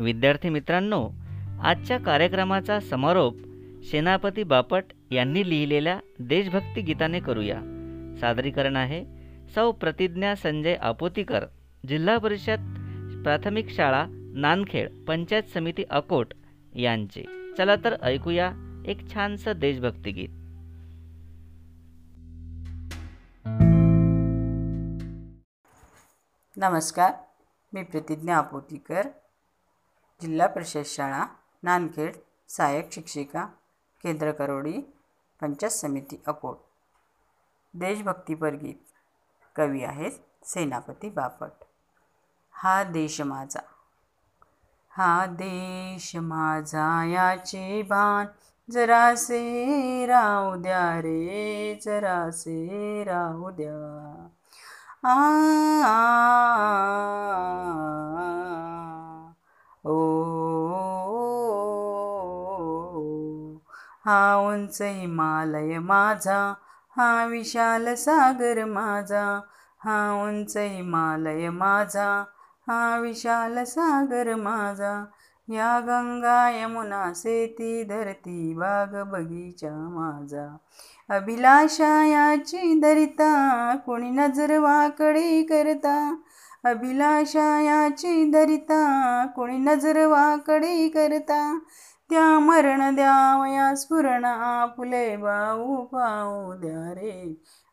विद्यार्थी मित्रांनो आजच्या कार्यक्रमाचा समारोप सेनापती बापट यांनी लिहिलेल्या देशभक्ती गीताने करूया. सादरीकरण आहे सौ प्रतिज्ञा संजय आपोतीकर जिल्हा परिषद प्राथमिक शाळा नानखेड पंचायत समिती अकोट यांचे. चला तर ऐकूया एक छानसं देशभक्ती गीत. नमस्कार मी प्रतिज्ञा आपोतीकर जिल्हा परिषद शाळा नानखेड सहाय्यक शिक्षिका केंद्र करोडी पंचायत समिती अकोट देशभक्तीपर गीत कवी आहेत सेनापती बापट हा देश माझा हा देश माझा याचे भान जरासे राहू द्या रे जरासे राहू द्या आ ओ हा उंच हिमालय माझा हा विशाल सागर माझा हा उंच हिमालय माझा हा विशाल सागर माझा. या गंगा यमुना सेती धरती बाग बगीचा माझा. अभिलाषा याची धरिता कोणी नजर वाकडे करता? अभिलाषा याची धरिता कोणी नजर वाकडे करता? त्या मरण द्यावया स्फुरण आपुले बाऊ पाऊ द्या रे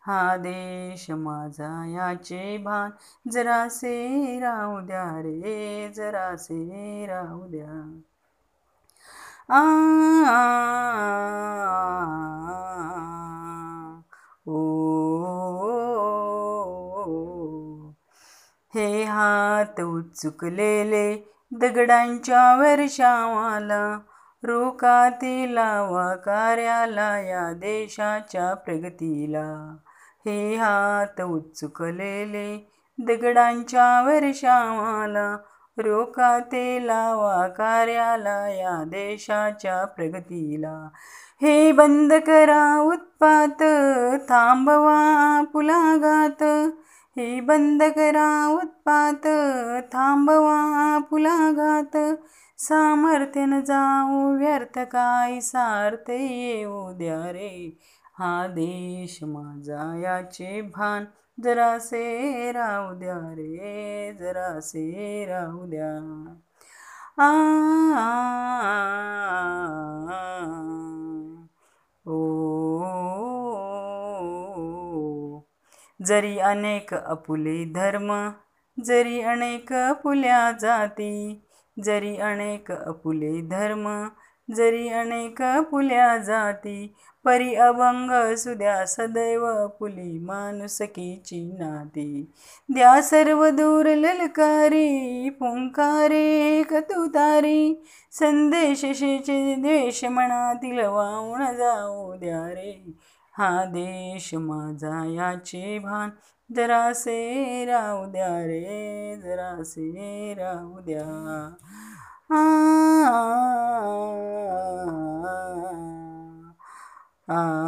हा देश माझा याचे भान जरासे राहू द्या रे जरासे राहू द्या आ ओ हे हात उचुकलेले दगडांच्या वर्षावाला रोकातीला कार्याला या देशाच्या प्रगतीला. हे हात उचुकलेले दगडांच्या वर्षावाला रोकाते लावा कार्याला या देशाच्या प्रगतीला. हे बंद करा उत्पात थांबवा पुलागात हे बंद करा उत्पात थांबवा फुलाघात सामर्थ्यन जाऊ व्यर्थ काय सार्थ येऊ द्या रे हा देश माझा याचे भान जरासे राहू द्या रे जरासे राहू द्या आ जरी अनेक अपुले धर्म जरी अनेक अपुल्या जाती जरी अनेक अपुले धर्म जरी अनेक अपुल्या जाती परी अभंग सुद्या सदैव पुली माणुसकीची नाती. द्या सर्व दूर ललकारी फुंकारे कतुतारी संदेश शेचे द्वेष मनातील वाहून जाऊ द्या रे. हा देश माझा याचे भान जरासे राहू द्या रे जरासे राहू द्या आ आ